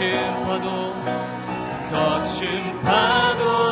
거친 파도 거친 파도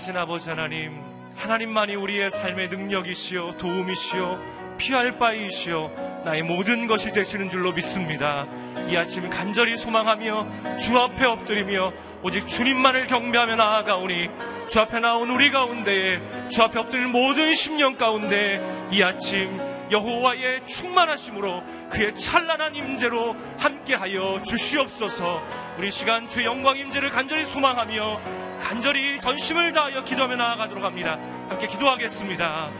계신 아버지 하나님, 하나님만이 우리의 삶의 능력이시요, 도움이시요, 피할 바이시요, 나의 모든 것이 되시는 줄로 믿습니다. 이 아침 간절히 소망하며 주 앞에 엎드리며 오직 주님만을 경배하며 나아가오니 주 앞에 나온 우리 가운데에 주 앞에 엎드릴 모든 심령 가운데 이 아침 여호와의 충만하심으로 그의 찬란한 임재로 함께하여 주시옵소서. 우리 시간 주의 영광 임재를 간절히 소망하며 간절히 전심을 다하여 기도하며 나아가도록 합니다. 함께 기도하겠습니다.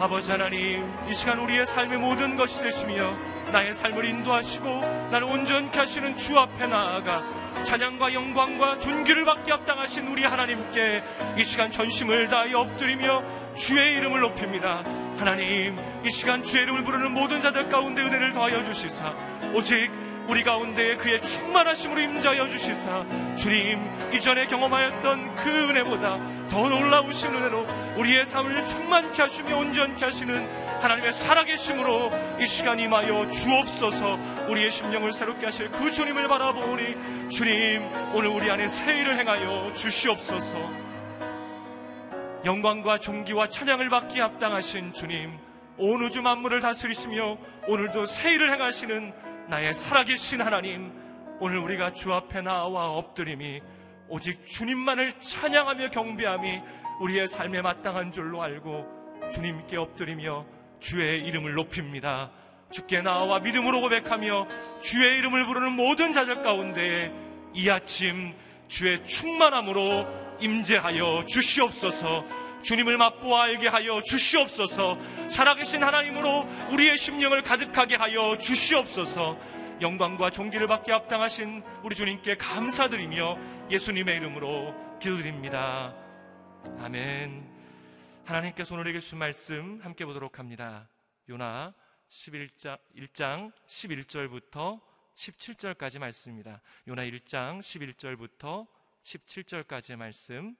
아버지 하나님, 이 시간 우리의 삶의 모든 것이 되시며 나의 삶을 인도하시고 나를 온전케 하시는 주 앞에 나아가 찬양과 영광과 존귀를 받게 합당하신 우리 하나님께 이 시간 전심을 다하여 엎드리며 주의 이름을 높입니다. 하나님 이 시간 주의 이름을 부르는 모든 자들 가운데 은혜를 더하여 주시사 오직 우리 가운데 그의 충만하심으로 임자하여 주시사. 주님 이전에 경험하였던 그 은혜보다 더 놀라우신 은혜로 우리의 삶을 충만케 하시며 온전케 하시는 하나님의 살아계심으로 이 시간 임하여 주옵소서. 우리의 심령을 새롭게 하실 그 주님을 바라보니 주님 오늘 우리 안에 새 일을 행하여 주시옵소서. 영광과 존귀와 찬양을 받기 합당하신 주님 온 우주 만물을 다스리시며 오늘도 새 일을 행하시는 나의 살아계신 하나님 오늘 우리가 주 앞에 나와 엎드림이 오직 주님만을 찬양하며 경배함이 우리의 삶에 마땅한 줄로 알고 주님께 엎드리며 주의 이름을 높입니다. 주께 나와 믿음으로 고백하며 주의 이름을 부르는 모든 자들 가운데 이 아침 주의 충만함으로 임재하여 주시옵소서 주님을 맛보아 알게 하여 주시옵소서 살아계신 하나님으로 우리의 심령을 가득하게 하여 주시옵소서 영광과 존귀를 받게 합당하신 우리 주님께 감사드리며 예수님의 이름으로 기도드립니다. 아멘. 하나님께서 오늘 에게 주신 말씀 함께 보도록 합니다. 요나 11장, 1장 11절부터 17절까지 말씀입니다. 요나 1장 11절부터 17절까지의 말씀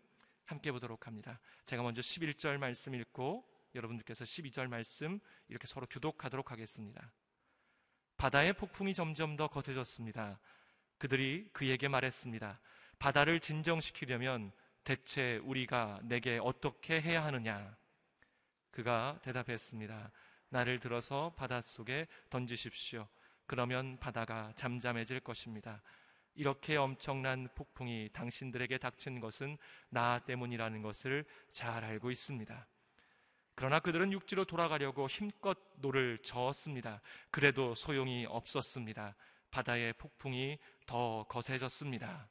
함께 보도록 합니다. 제가 먼저 11절 말씀 읽고 여러분들께서 12절 말씀 이렇게 서로 교독하도록 하겠습니다. 바다의 폭풍이 점점 더 거세졌습니다. 그들이 그에게 말했습니다. 바다를 진정시키려면 대체 우리가 내게 어떻게 해야 하느냐? 그가 대답했습니다. 나를 들어서 바닷속에 던지십시오. 그러면 바다가 잠잠해질 것입니다. 이렇게 엄청난 폭풍이 당신들에게 닥친 것은 나 때문이라는 것을 잘 알고 있습니다. 그러나 그들은 육지로 돌아가려고 힘껏 노를 저었습니다. 그래도 소용이 없었습니다. 바다의 폭풍이 더 거세졌습니다.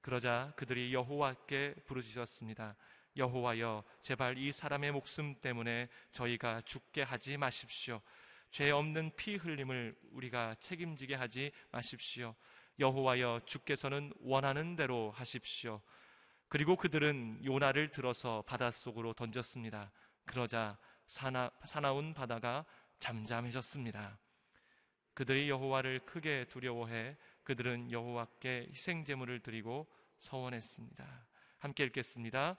그러자 그들이 여호와께 부르짖었습니다. 여호와여 제발 이 사람의 목숨 때문에 저희가 죽게 하지 마십시오. 죄 없는 피 흘림을 우리가 책임지게 하지 마십시오. 여호와여 주께서는 원하는 대로 하십시오. 그리고 그들은 요나를 들어서 바닷속으로 던졌습니다. 그러자 사나, 사나운 바다가 잠잠해졌습니다. 그들이 여호와를 크게 두려워해 그들은 여호와께 희생 제물을 드리고 서원했습니다. 함께 읽겠습니다.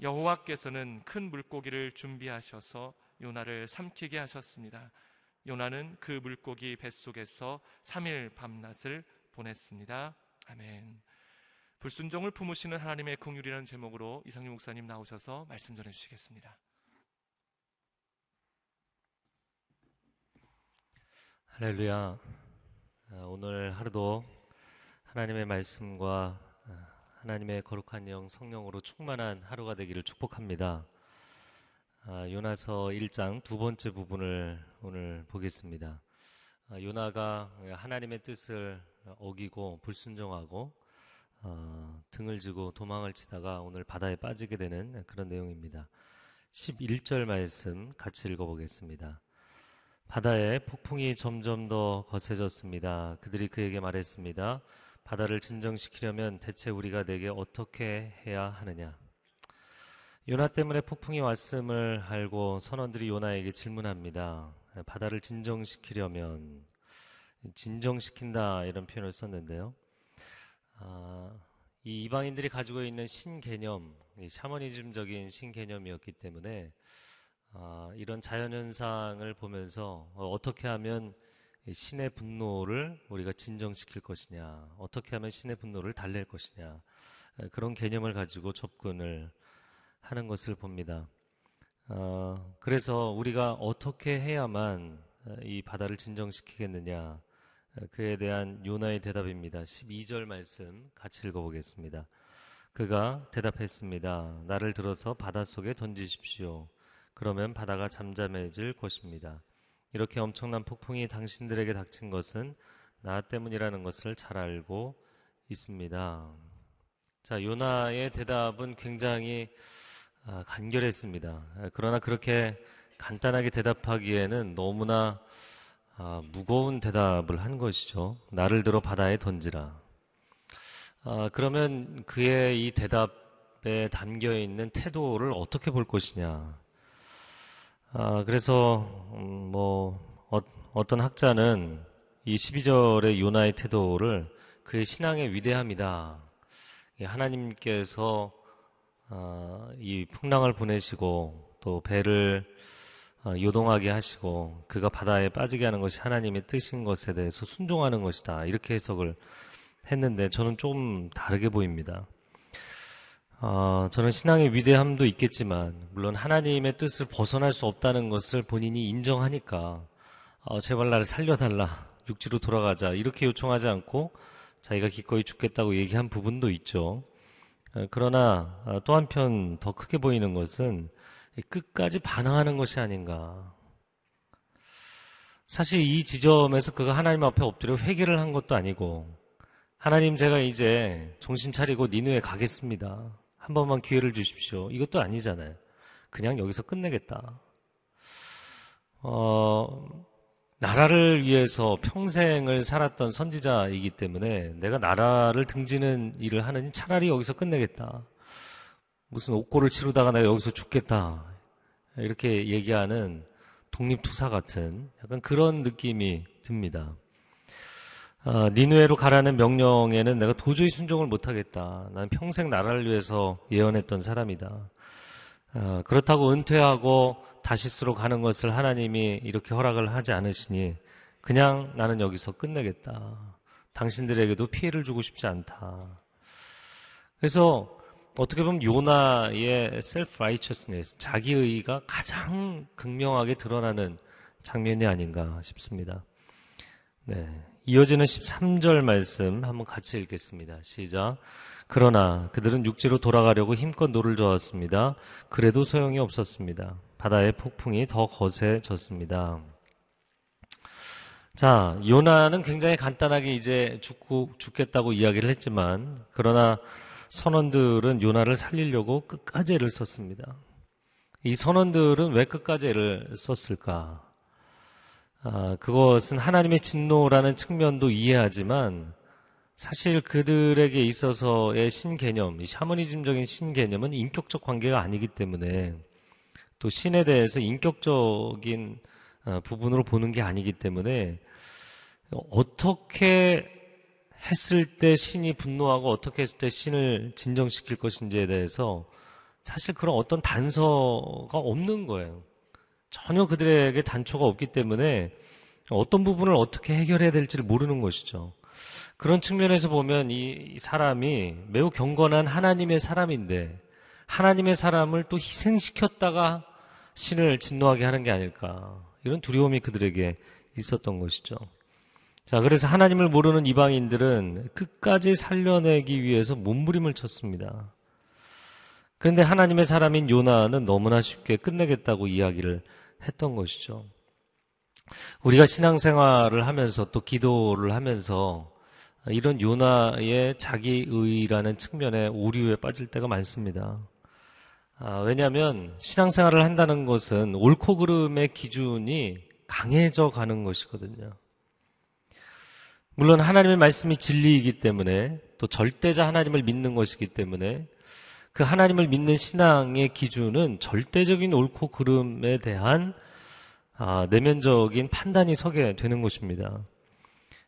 여호와께서는 큰 물고기를 준비하셔서 요나를 삼키게 하셨습니다. 요나는 그 물고기 뱃속에서 3일 밤낮을 보냈습니다. 아멘. 불순종을 품으시는 하나님의 긍휼이라는 제목으로 이상희 목사님 나오셔서 말씀 전해 주시겠습니다. 할렐루야. 아, 오늘 하루도 하나님의 말씀과 아, 하나님의 거룩한 영 성령으로 충만한 하루가 되기를 축복합니다. 아, 요나서 1장 두 번째 부분을 오늘 보겠습니다. 요나가 하나님의 뜻을 어기고 불순종하고 어, 등을 지고 도망을 치다가 오늘 바다에 빠지게 되는 그런 내용입니다. 11절 말씀 같이 읽어보겠습니다. 바다에 폭풍이 점점 더 거세졌습니다. 그들이 그에게 말했습니다. 바다를 진정시키려면 대체 우리가 내게 어떻게 해야 하느냐? 요나 때문에 폭풍이 왔음을 알고 선원들이 요나에게 질문합니다. 바다를 진정시키려면 진정시킨다 이런 표현을 썼는데요. 아, 이 이방인들이 가지고 있는 신개념, 샤머니즘적인 신개념이었기 때문에 아, 이런 자연현상을 보면서 어, 떻게 하면 신의 분노를 우리가 진정시킬 것이냐, 어떻게 하면 신의 분노를 달랠 것이냐, 그런 개념을 가지고 접근을 하는 것을 봅니다. 어, 그래서 우리가 어떻게 해야만 이 바다를 진정시키겠느냐, 그에 대한 요나의 대답입니다. 12절 말씀 같이 읽어보겠습니다. 그가 대답했습니다. 나를 들어서 바닷속에 던지십시오. 그러면 바다가 잠잠해질 것입니다. 이렇게 엄청난 폭풍이 당신들에게 닥친 것은 나 때문이라는 것을 잘 알고 있습니다. 자, 요나의 대답은 굉장히 아, 간결했습니다. 그러나 그렇게 간단하게 대답하기에는 너무나 아, 무거운 대답을 한 것이죠. 나를 들어 바다에 던지라. 아, 그러면 그의 이 대답에 담겨 있는 태도를 어떻게 볼 것이냐? 아, 그래서 음, 뭐 어, 떤 학자는 이 12절의 요나의 태도를 그의 신앙의 위대함이다. 하나님께서 어, 이 풍랑을 보내시고 또 배를 어, 요동하게 하시고 그가 바다에 빠지게 하는 것이 하나님의 뜻인 것에 대해서 순종하는 것이다. 이렇게 해석을 했는데 저는 좀 다르게 보입니다. 어, 저는 신앙의 위대함도 있겠지만 물론 하나님의 뜻을 벗어날 수 없다는 것을 본인이 인정하니까 어, 제발 나를 살려달라 육지로 돌아가자 이렇게 요청하지 않고 자기가 기꺼이 죽겠다고 얘기한 부분도 있죠. 어, 그러나 어, 또 한편 더 크게 보이는 것은 끝까지 반항하는 것이 아닌가. 사실 이 지점에서 그가 하나님 앞에 엎드려 회개를 한 것도 아니고 하나님 제가 이제 정신 차리고 니누에 가겠습니다. 한 번만 기회를 주십시오. 이것도 아니잖아요. 그냥 여기서 끝내겠다. 어, 나라를 위해서 평생을 살았던 선지자이기 때문에 내가 나라를 등지는 일을 하느니 차라리 여기서 끝내겠다. 무슨 옥고를 치르다가 내가 여기서 죽겠다. 이렇게 얘기하는 독립투사 같은 약간 그런 느낌이 듭니다. 어, 니누에로 가라는 명령에는 내가 도저히 순종을 못하겠다. 난 평생 나라를 위해서 예언했던 사람이다. 어, 그렇다고 은퇴하고 다시스로 가는 것을 하나님이 이렇게 허락을 하지 않으시니 그냥 나는 여기서 끝내겠다. 당신들에게도 피해를 주고 싶지 않다. 그래서 어떻게 보면 요나의 self-righteousness, 자기의가 가장 극명하게 드러나는 장면이 아닌가 싶습니다. 네. 이어지는 13절 말씀 한번 같이 읽겠습니다. 시작. 그러나 그들은 육지로 돌아가려고 힘껏 노를 저었습니다. 그래도 소용이 없었습니다. 바다의 폭풍이 더 거세졌습니다. 자, 요나는 굉장히 간단하게 이제 죽고, 죽겠다고 이야기를 했지만, 그러나 선원들은 요나를 살리려고 끝까지 애를 썼습니다. 이 선원들은 왜 끝까지 애를 썼을까? 아, 그것은 하나님의 진노라는 측면도 이해하지만, 사실 그들에게 있어서의 신개념, 이 샤머니즘적인 신개념은 인격적 관계가 아니기 때문에 또 신에 대해서 인격적인 어, 부분으로 보는 게 아니기 때문에 어떻게 했을 때 신이 분노하고 어떻게 했을 때 신을 진정시킬 것인지에 대해서 사실 그런 어떤 단서가 없는 거예요. 전혀 그들에게 단초가 없기 때문에 어떤 부분을 어떻게 해결해야 될지를 모르는 것이죠. 그런 측면에서 보면 이 사람이 매우 경건한 하나님의 사람인데 하나님의 사람을 또 희생시켰다가 신을 진노하게 하는 게 아닐까. 이런 두려움이 그들에게 있었던 것이죠. 자, 그래서 하나님을 모르는 이방인들은 끝까지 살려내기 위해서 몸부림을 쳤습니다. 그런데 하나님의 사람인 요나는 너무나 쉽게 끝내겠다고 이야기를 했던 것이죠. 우리가 신앙생활을 하면서 또 기도를 하면서 이런 요나의 자기의라는 측면에 오류에 빠질 때가 많습니다. 아, 왜냐하면 신앙생활을 한다는 것은 옳고 그름의 기준이 강해져 가는 것이거든요. 물론 하나님의 말씀이 진리이기 때문에 또 절대자 하나님을 믿는 것이기 때문에 그 하나님을 믿는 신앙의 기준은 절대적인 옳고 그름에 대한 아, 내면적인 판단이 서게 되는 것입니다.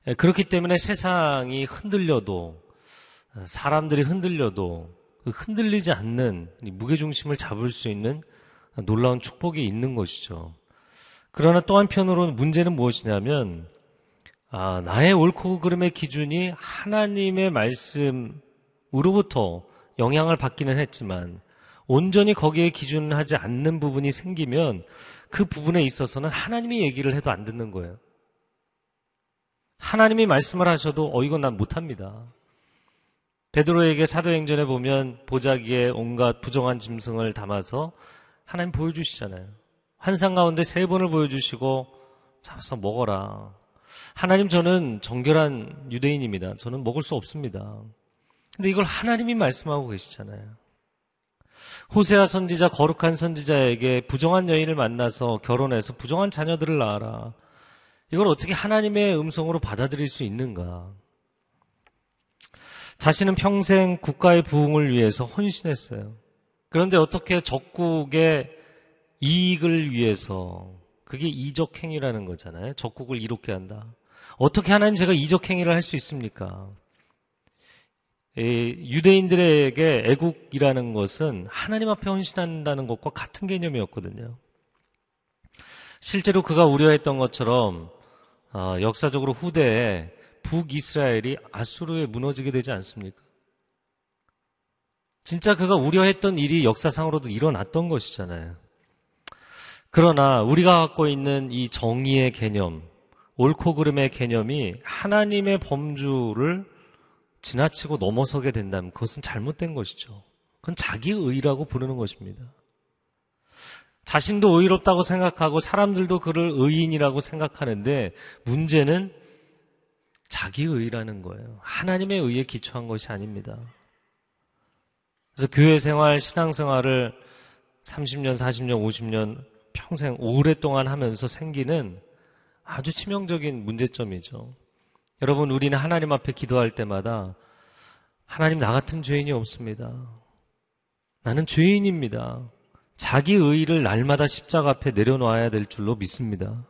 예, 그렇기 때문에 세상이 흔들려도 사람들이 흔들려도 그 흔들리지 않는 무게중심을 잡을 수 있는 놀라운 축복이 있는 것이죠. 그러나 또 한편으로는 문제는 무엇이냐면 아, 나의 옳고 그름의 기준이 하나님의 말씀으로부터 영향을 받기는 했지만 온전히 거기에 기준하지 않는 부분이 생기면 그 부분에 있어서는 하나님이 얘기를 해도 안 듣는 거예요. 하나님이 말씀을 하셔도 어 이건 난 못합니다. 베드로에게 사도행전에 보면 보자기에 온갖 부정한 짐승을 담아서 하나님 보여주시잖아요. 환상 가운데 세 번을 보여주시고 잡아서 먹어라. 하나님 저는 정결한 유대인입니다. 저는 먹을 수 없습니다. 근데 이걸 하나님이 말씀하고 계시잖아요. 호세아 선지자 거룩한 선지자에게 부정한 여인을 만나서 결혼해서 부정한 자녀들을 낳아라. 이걸 어떻게 하나님의 음성으로 받아들일 수 있는가? 자신은 평생 국가의 부흥을 위해서 헌신했어요. 그런데 어떻게 적국의 이익을 위해서 그게 이적 행위라는 거잖아요. 적국을 이롭게 한다. 어떻게 하나님 제가 이적 행위를 할 수 있습니까? 유대인들에게 애국이라는 것은 하나님 앞에 헌신한다는 것과 같은 개념이었거든요. 실제로 그가 우려했던 것처럼 어, 역사적으로 후대에 북이스라엘이 아수르에 무너지게 되지 않습니까? 진짜 그가 우려했던 일이 역사상으로도 일어났던 것이잖아요. 그러나 우리가 갖고 있는 이 정의의 개념, 옳고 그름의 개념이 하나님의 범주를 지나치고 넘어서게 된다면 그것은 잘못된 것이죠. 그건 자기 의라고 부르는 것입니다. 자신도 의롭다고 생각하고 사람들도 그를 의인이라고 생각하는데 문제는 자기 의라는 거예요. 하나님의 의에 기초한 것이 아닙니다. 그래서 교회 생활, 신앙 생활을 30년, 40년, 50년 평생 오랫동안 하면서 생기는 아주 치명적인 문제점이죠. 여러분, 우리는 하나님 앞에 기도할 때마다 하나님 나 같은 죄인이 없습니다. 나는 죄인입니다. 자기 의의를 날마다 십자가 앞에 내려놓아야 될 줄로 믿습니다.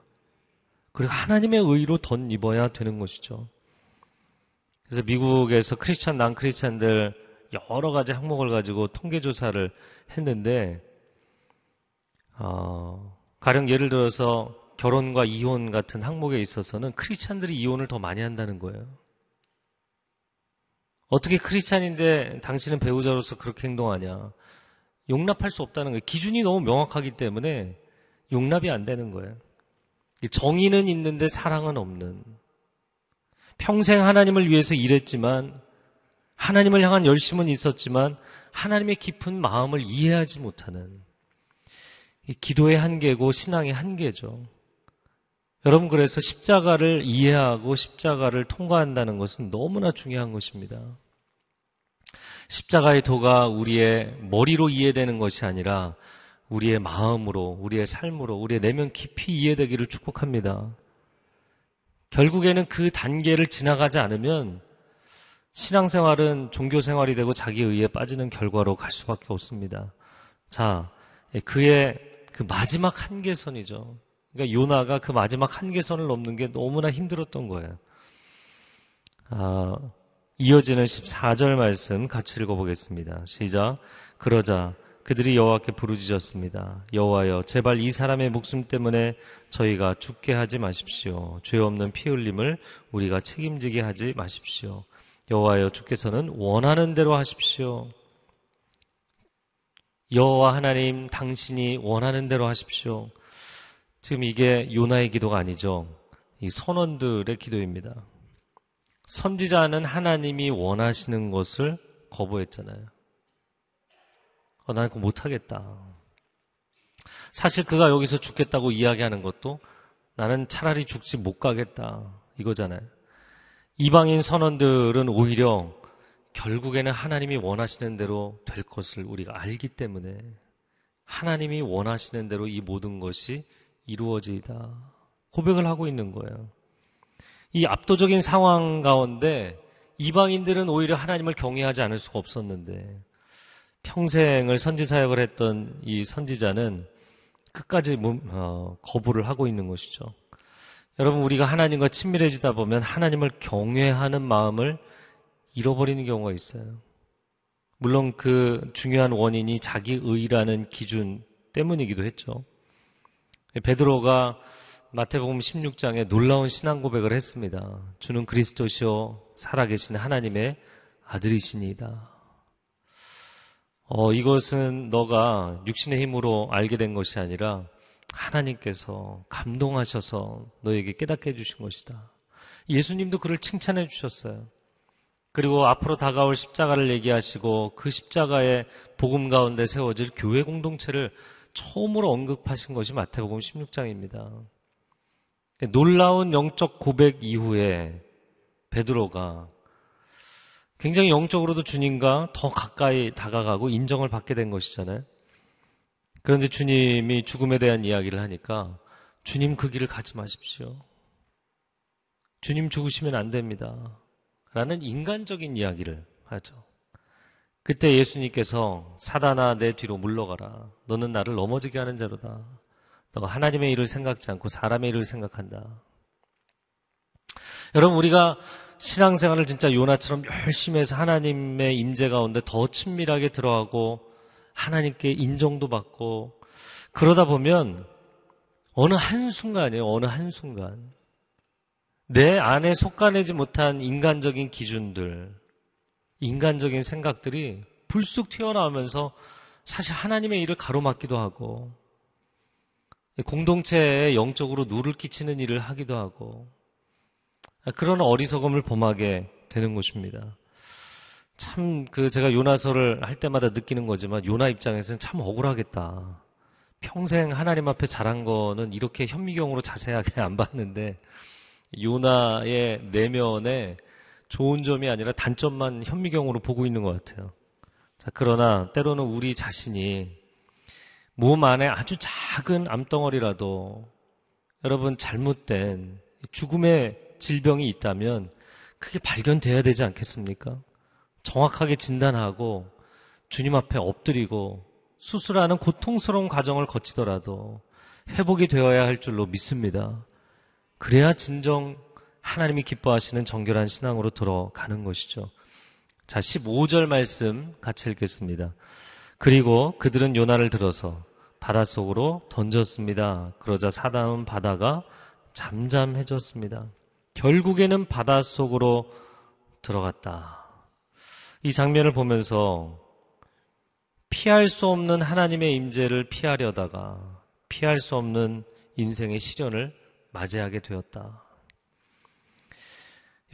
그리고 하나님의 의로 덧입어야 되는 것이죠. 그래서 미국에서 크리스찬, 난 크리스찬들 여러 가지 항목을 가지고 통계 조사를 했는데, 어, 가령 예를 들어서 결혼과 이혼 같은 항목에 있어서는 크리스찬들이 이혼을 더 많이 한다는 거예요. 어떻게 크리스찬인데 당신은 배우자로서 그렇게 행동하냐? 용납할 수 없다는 거예요. 기준이 너무 명확하기 때문에 용납이 안 되는 거예요. 정의는 있는데 사랑은 없는. 평생 하나님을 위해서 일했지만 하나님을 향한 열심은 있었지만 하나님의 깊은 마음을 이해하지 못하는 기도의 한계고 신앙의 한계죠. 여러분 그래서 십자가를 이해하고 십자가를 통과한다는 것은 너무나 중요한 것입니다. 십자가의 도가 우리의 머리로 이해되는 것이 아니라 우리의 마음으로, 우리의 삶으로, 우리의 내면 깊이 이해되기를 축복합니다. 결국에는 그 단계를 지나가지 않으면 신앙생활은 종교생활이 되고 자기 의에 빠지는 결과로 갈 수밖에 없습니다. 자, 그의 그 마지막 한계선이죠. 그러니까 요나가 그 마지막 한계선을 넘는 게 너무나 힘들었던 거예요. 아, 이어지는 14절 말씀 같이 읽어보겠습니다. 시작. 그러자 그들이 여호와께 부르짖었습니다. 여호와여, 제발 이 사람의 목숨 때문에 저희가 죽게 하지 마십시오. 죄 없는 피 흘림을 우리가 책임지게 하지 마십시오. 여호와여, 주께서는 원하는 대로 하십시오. 여호와 하나님, 당신이 원하는 대로 하십시오. 지금 이게 요나의 기도가 아니죠. 이 선원들의 기도입니다. 선지자는 하나님이 원하시는 것을 거부했잖아요. 어, 나는 그거 못하겠다. 사실 그가 여기서 죽겠다고 이야기하는 것도 나는 차라리 죽지 못 가겠다. 이거잖아요. 이방인 선원들은 오히려 결국에는 하나님이 원하시는 대로 될 것을 우리가 알기 때문에 하나님이 원하시는 대로 이 모든 것이 이루어지다. 고백을 하고 있는 거예요. 이 압도적인 상황 가운데 이방인들은 오히려 하나님을 경외하지 않을 수가 없었는데 평생을 선지 사역을 했던 이 선지자는 끝까지 어, 거부를 하고 있는 것이죠. 여러분 우리가 하나님과 친밀해지다 보면 하나님을 경외하는 마음을 잃어버리는 경우가 있어요. 물론 그 중요한 원인이 자기 의라는 기준 때문이기도 했죠. 베드로가 마태복음 16장에 놀라운 신앙 고백을 했습니다. 주는 그리스도시요 살아계신 하나님의 아들이시니다. 어, 이것은 너가 육신의 힘으로 알게 된 것이 아니라 하나님께서 감동하셔서 너에게 깨닫게 해주신 것이다. 예수님도 그를 칭찬해 주셨어요. 그리고 앞으로 다가올 십자가를 얘기하시고 그 십자가의 복음 가운데 세워질 교회 공동체를 처음으로 언급하신 것이 마태복음 16장입니다. 놀라운 영적 고백 이후에 베드로가 굉장히 영적으로도 주님과 더 가까이 다가가고 인정을 받게 된 것이잖아요. 그런데 주님이 죽음에 대한 이야기를 하니까 주님 그 길을 가지 마십시오. 주님 죽으시면 안 됩니다. 라는 인간적인 이야기를 하죠. 그때 예수님께서 사단아 내 뒤로 물러가라. 너는 나를 넘어지게 하는 자로다. 너가 하나님의 일을 생각지 않고 사람의 일을 생각한다. 여러분 우리가 신앙생활을 진짜 요나처럼 열심히 해서 하나님의 임재 가운데 더 친밀하게 들어가고 하나님께 인정도 받고 그러다 보면 어느 한순간이에요. 어느 한순간 내 안에 속가내지 못한 인간적인 기준들, 인간적인 생각들이 불쑥 튀어나오면서 사실 하나님의 일을 가로막기도 하고 공동체에 영적으로 누를 끼치는 일을 하기도 하고 그런 어리석음을 범하게 되는 것입니다. 참, 그, 제가 요나서를 할 때마다 느끼는 거지만, 요나 입장에서는 참 억울하겠다. 평생 하나님 앞에 잘한 거는 이렇게 현미경으로 자세하게 안 봤는데, 요나의 내면에 좋은 점이 아니라 단점만 현미경으로 보고 있는 것 같아요. 자, 그러나 때로는 우리 자신이 몸 안에 아주 작은 암덩어리라도 여러분 잘못된 죽음의 질병이 있다면 그게 발견돼야 되지 않겠습니까? 정확하게 진단하고 주님 앞에 엎드리고 수술하는 고통스러운 과정을 거치더라도 회복이 되어야 할 줄로 믿습니다. 그래야 진정 하나님이 기뻐하시는 정결한 신앙으로 들어가는 것이죠. 자, 15절 말씀 같이 읽겠습니다. 그리고 그들은 요나를 들어서 바닷속으로 던졌습니다. 그러자 사단은 바다가 잠잠해졌습니다. 결국에는 바닷속으로 들어갔다. 이 장면을 보면서 피할 수 없는 하나님의 임재를 피하려다가 피할 수 없는 인생의 시련을 맞이하게 되었다.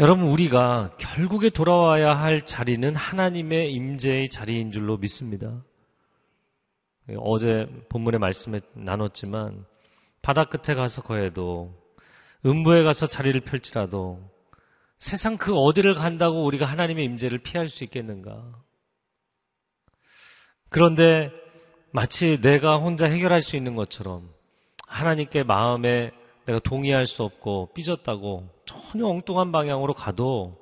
여러분 우리가 결국에 돌아와야 할 자리는 하나님의 임재의 자리인 줄로 믿습니다. 어제 본문의 말씀에 나눴지만 바다 끝에 가서 거해도 음부에 가서 자리를 펼치라도 세상 그 어디를 간다고 우리가 하나님의 임재를 피할 수 있겠는가? 그런데 마치 내가 혼자 해결할 수 있는 것처럼 하나님께 마음에 내가 동의할 수 없고 삐졌다고 전혀 엉뚱한 방향으로 가도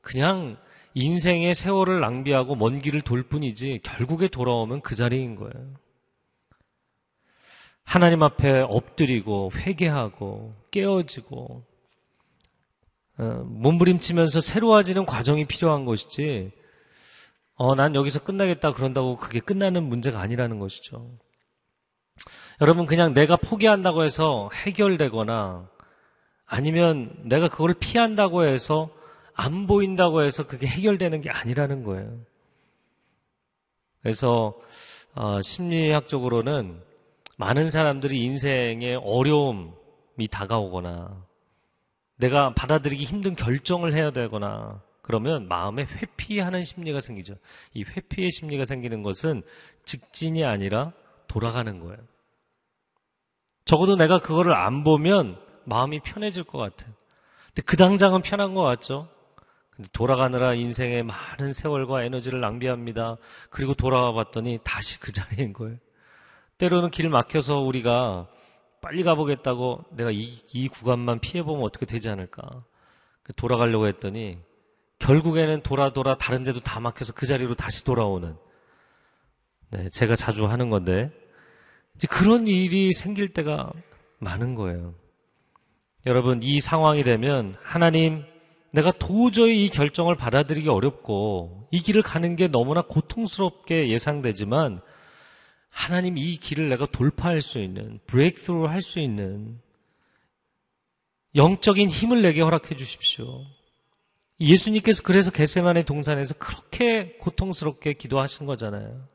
그냥 인생의 세월을 낭비하고 먼 길을 돌 뿐이지 결국에 돌아오면 그 자리인 거예요. 하나님 앞에 엎드리고 회개하고 깨어지고 어, 몸부림치면서 새로워지는 과정이 필요한 것이지 어, 난 여기서 끝나겠다 그런다고 그게 끝나는 문제가 아니라는 것이죠. 여러분 그냥 내가 포기한다고 해서 해결되거나 아니면 내가 그걸 피한다고 해서 안 보인다고 해서 그게 해결되는 게 아니라는 거예요. 그래서 어, 심리학적으로는 많은 사람들이 인생에 어려움이 다가오거나 내가 받아들이기 힘든 결정을 해야 되거나 그러면 마음에 회피하는 심리가 생기죠. 이 회피의 심리가 생기는 것은 직진이 아니라 돌아가는 거예요. 적어도 내가 그거를 안 보면 마음이 편해질 것 같아요. 근데 그 당장은 편한 것 같죠? 근데 돌아가느라 인생의 많은 세월과 에너지를 낭비합니다. 그리고 돌아와 봤더니 다시 그 자리인 거예요. 때로는 길 막혀서 우리가 빨리 가보겠다고 내가 이, 이 구간만 피해보면 어떻게 되지 않을까. 그 돌아가려고 했더니 결국에는 돌아 돌아 다른 데도 다 막혀서 그 자리로 다시 돌아오는. 네, 제가 자주 하는 건데. 이제 그런 일이 생길 때가 많은 거예요. 여러분, 이 상황이 되면 하나님, 내가 도저히 이 결정을 받아들이기 어렵고 이 길을 가는 게 너무나 고통스럽게 예상되지만 하나님 이 길을 내가 돌파할 수 있는, 브레이크스루 할 수 있는 영적인 힘을 내게 허락해 주십시오. 예수님께서 그래서 겟세만의 동산에서 그렇게 고통스럽게 기도하신 거잖아요.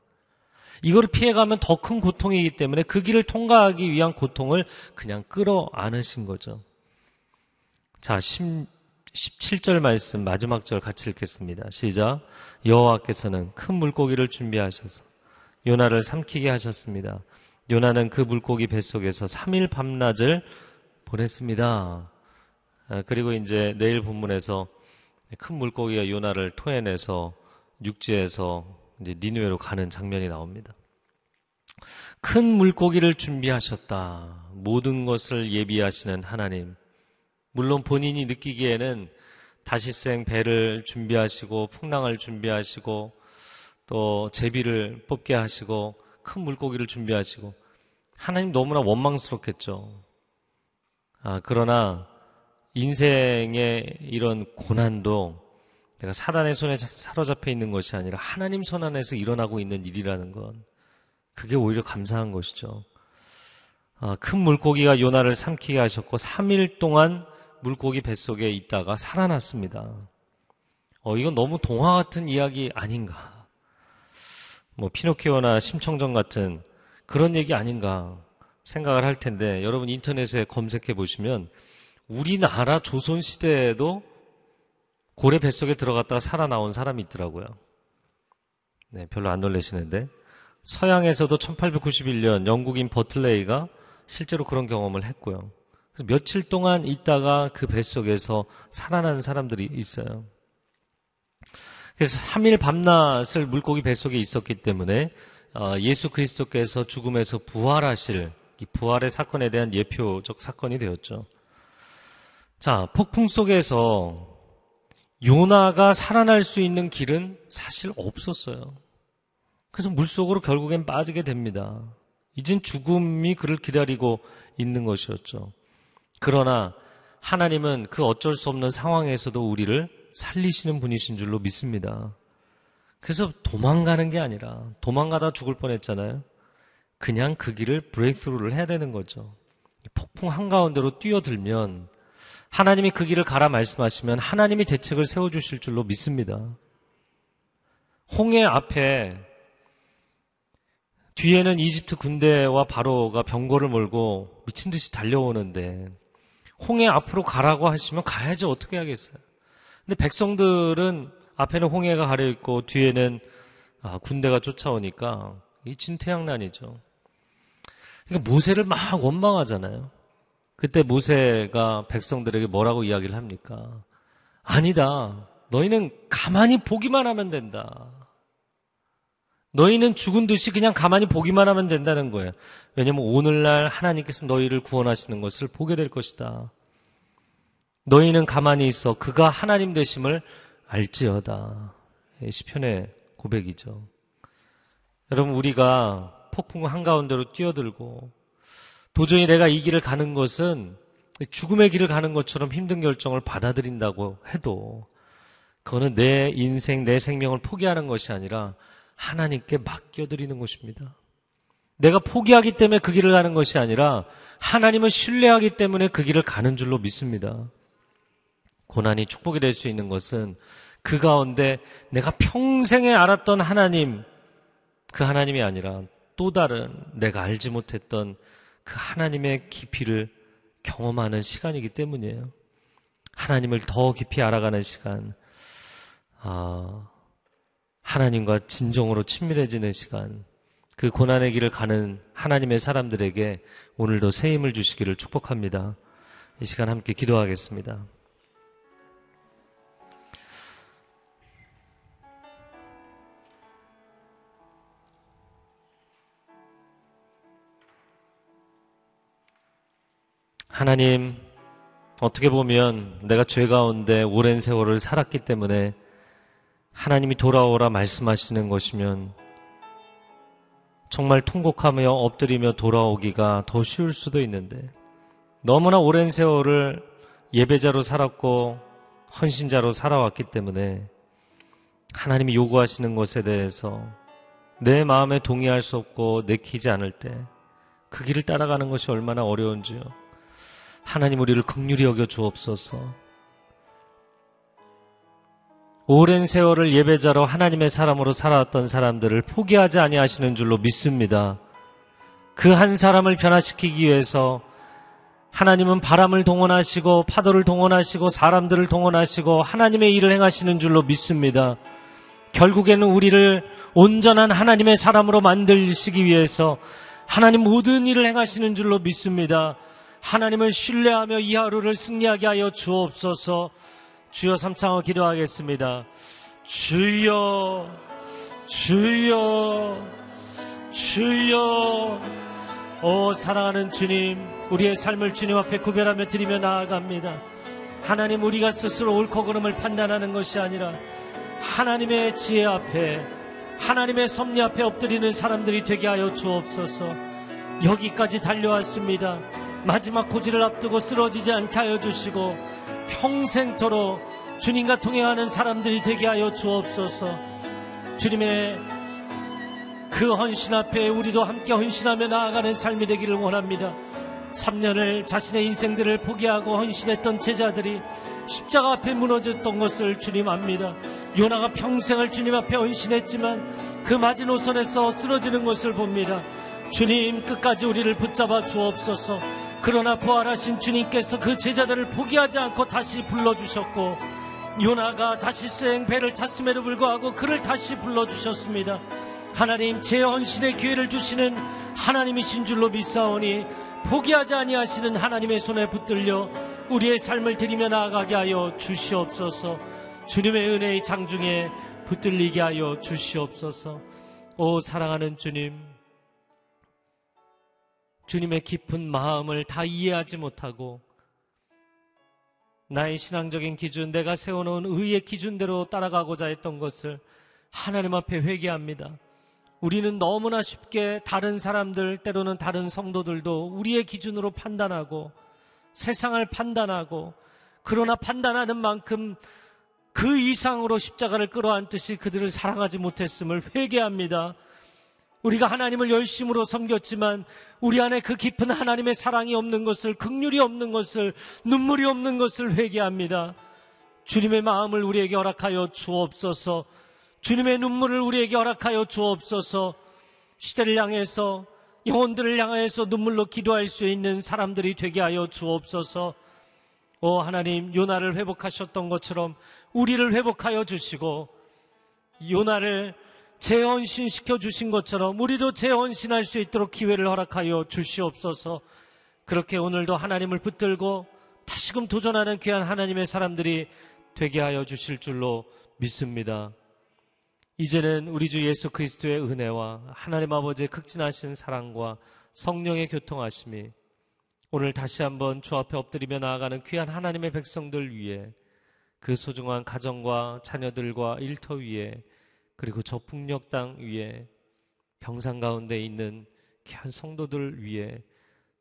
이걸 피해가면 더 큰 고통이기 때문에 그 길을 통과하기 위한 고통을 그냥 끌어 안으신 거죠. 자, 10, 17절 말씀 마지막 절 같이 읽겠습니다. 시작. 여호와께서는 큰 물고기를 준비하셔서 요나를 삼키게 하셨습니다. 요나는 그 물고기 뱃속에서 3일 밤낮을 보냈습니다. 아, 그리고 이제 내일 본문에서 큰 물고기가 요나를 토해내서 육지에서 이제 니누에로 가는 장면이 나옵니다. 큰 물고기를 준비하셨다. 모든 것을 예비하시는 하나님. 물론 본인이 느끼기에는 다시생 배를 준비하시고 풍랑을 준비하시고 또 제비를 뽑게 하시고 큰 물고기를 준비하시고 하나님 너무나 원망스럽겠죠. 아, 그러나 인생의 이런 고난도 내가 사단의 손에 사로잡혀 있는 것이 아니라 하나님 손 안에서 일어나고 있는 일이라는 건 그게 오히려 감사한 것이죠. 아, 큰 물고기가 요나를 삼키게 하셨고 3일 동안 물고기 뱃속에 있다가 살아났습니다. 어, 이건 너무 동화 같은 이야기 아닌가. 뭐 피노키오나 심청전 같은 그런 얘기 아닌가 생각을 할 텐데 여러분 인터넷에 검색해 보시면 우리나라 조선 시대에도 고래 뱃속에 들어갔다가 살아나온 사람이 있더라고요. 네, 별로 안 놀라시는데 서양에서도 1891년 영국인 버틀레이가 실제로 그런 경험을 했고요. 그래서 며칠 동안 있다가 그 뱃속에서 살아나는 사람들이 있어요. 그래서 3일 밤낮을 물고기 뱃속에 있었기 때문에 어, 예수 그리스도께서 죽음에서 부활하실 부활의 사건에 대한 예표적 사건이 되었죠. 자, 폭풍 속에서 요나가 살아날 수 있는 길은 사실 없었어요. 그래서 물속으로 결국엔 빠지게 됩니다. 이젠 죽음이 그를 기다리고 있는 것이었죠. 그러나 하나님은 그 어쩔 수 없는 상황에서도 우리를 살리시는 분이신 줄로 믿습니다. 그래서 도망가는 게 아니라 도망가다 죽을 뻔했잖아요. 그냥 그 길을 브레이크스루를 해야 되는 거죠. 폭풍 한가운데로 뛰어들면 하나님이 그 길을 가라 말씀하시면 하나님이 대책을 세워주실 줄로 믿습니다. 홍해 앞에 뒤에는 이집트 군대와 바로가 병거를 몰고 미친 듯이 달려오는데 홍해 앞으로 가라고 하시면 가야지 어떻게 하겠어요. 근데 백성들은 앞에는 홍해가 가려 있고 뒤에는 아, 군대가 쫓아오니까 이 진태양난이죠. 그러니까 모세를 막 원망하잖아요. 그때 모세가 백성들에게 뭐라고 이야기를 합니까? 아니다. 너희는 가만히 보기만 하면 된다. 너희는 죽은 듯이 그냥 가만히 보기만 하면 된다는 거예요. 왜냐하면 오늘날 하나님께서 너희를 구원하시는 것을 보게 될 것이다. 너희는 가만히 있어 그가 하나님 되심을 알지어다. 시편의 고백이죠. 여러분 우리가 폭풍 한가운데로 뛰어들고 도저히 내가 이 길을 가는 것은 죽음의 길을 가는 것처럼 힘든 결정을 받아들인다고 해도 그거는 내 인생, 내 생명을 포기하는 것이 아니라 하나님께 맡겨드리는 것입니다. 내가 포기하기 때문에 그 길을 가는 것이 아니라 하나님을 신뢰하기 때문에 그 길을 가는 줄로 믿습니다. 고난이 축복이 될 수 있는 것은 그 가운데 내가 평생에 알았던 하나님, 그 하나님이 아니라 또 다른 내가 알지 못했던 그 하나님의 깊이를 경험하는 시간이기 때문이에요. 하나님을 더 깊이 알아가는 시간, 아, 하나님과 진정으로 친밀해지는 시간, 그 고난의 길을 가는 하나님의 사람들에게 오늘도 새 힘을 주시기를 축복합니다. 이 시간 함께 기도하겠습니다. 하나님, 어떻게 보면 내가 죄 가운데 오랜 세월을 살았기 때문에 하나님이 돌아오라 말씀하시는 것이면 정말 통곡하며 엎드리며 돌아오기가 더 쉬울 수도 있는데 너무나 오랜 세월을 예배자로 살았고 헌신자로 살아왔기 때문에 하나님이 요구하시는 것에 대해서 내 마음에 동의할 수 없고 내키지 않을 때 그 길을 따라가는 것이 얼마나 어려운지요. 하나님 우리를 극률히 여겨 주옵소서. 오랜 세월을 예배자로 하나님의 사람으로 살아왔던 사람들을 포기하지 아니하시는 줄로 믿습니다. 그 한 사람을 변화시키기 위해서 하나님은 바람을 동원하시고 파도를 동원하시고 사람들을 동원하시고 하나님의 일을 행하시는 줄로 믿습니다. 결국에는 우리를 온전한 하나님의 사람으로 만들시기 위해서 하나님 모든 일을 행하시는 줄로 믿습니다. 하나님을 신뢰하며 이 하루를 승리하게 하여 주옵소서. 주여 삼창어 기도하겠습니다. 주여, 주여, 주여. 오 사랑하는 주님, 우리의 삶을 주님 앞에 구별하며 드리며 나아갑니다. 하나님 우리가 스스로 옳고 그름을 판단하는 것이 아니라 하나님의 지혜 앞에 하나님의 섭리 앞에 엎드리는 사람들이 되게 하여 주옵소서. 여기까지 달려왔습니다. 마지막 고지를 앞두고 쓰러지지 않게 하여 주시고 평생토록 주님과 동행하는 사람들이 되게 하여 주옵소서. 주님의 그 헌신 앞에 우리도 함께 헌신하며 나아가는 삶이 되기를 원합니다. 3년을 자신의 인생들을 포기하고 헌신했던 제자들이 십자가 앞에 무너졌던 것을 주님 압니다. 요나가 평생을 주님 앞에 헌신했지만 그 마지노선에서 쓰러지는 것을 봅니다. 주님 끝까지 우리를 붙잡아 주옵소서. 그러나 부활하신 주님께서 그 제자들을 포기하지 않고 다시 불러주셨고 요나가 다시 생 배를 탔음에도 불구하고 그를 다시 불러주셨습니다. 하나님 제 헌신의 기회를 주시는 하나님이신 줄로 믿사오니 포기하지 아니하시는 하나님의 손에 붙들려 우리의 삶을 드리며 나아가게 하여 주시옵소서. 주님의 은혜의 장중에 붙들리게 하여 주시옵소서. 오 사랑하는 주님, 주님의 깊은 마음을 다 이해하지 못하고 나의 신앙적인 기준, 내가 세워놓은 의의 기준대로 따라가고자 했던 것을 하나님 앞에 회개합니다. 우리는 너무나 쉽게 다른 사람들, 때로는 다른 성도들도 우리의 기준으로 판단하고 세상을 판단하고 그러나 판단하는 만큼 그 이상으로 십자가를 끌어안듯이 그들을 사랑하지 못했음을 회개합니다. 우리가 하나님을 열심으로 섬겼지만 우리 안에 그 깊은 하나님의 사랑이 없는 것을 극률이 없는 것을 눈물이 없는 것을 회개합니다. 주님의 마음을 우리에게 허락하여 주옵소서. 주님의 눈물을 우리에게 허락하여 주옵소서. 시대를 향해서 영혼들을 향해서 눈물로 기도할 수 있는 사람들이 되게 하여 주옵소서. 오 하나님 요나를 회복하셨던 것처럼 우리를 회복하여 주시고 요나를 재헌신시켜 주신 것처럼 우리도 재헌신할 수 있도록 기회를 허락하여 주시옵소서. 그렇게 오늘도 하나님을 붙들고 다시금 도전하는 귀한 하나님의 사람들이 되게 하여 주실 줄로 믿습니다. 이제는 우리 주 예수 그리스도의 은혜와 하나님 아버지의 극진하신 사랑과 성령의 교통하심이 오늘 다시 한번 주 앞에 엎드리며 나아가는 귀한 하나님의 백성들 위해 그 소중한 가정과 자녀들과 일터 위에 그리고 저땅 위에 병상 가운데 있는 귀한 성도들 위에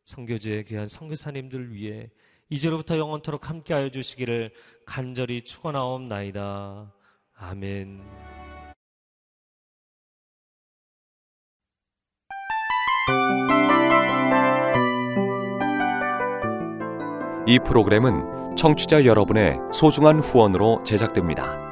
성교제의 귀한 성교사님들 위해 이제로부터 영원토록 함께하여 주시기를 간절히 축원하옵나이다. 아멘. 이 프로그램은 청취자 여러분의 소중한 후원으로 제작됩니다.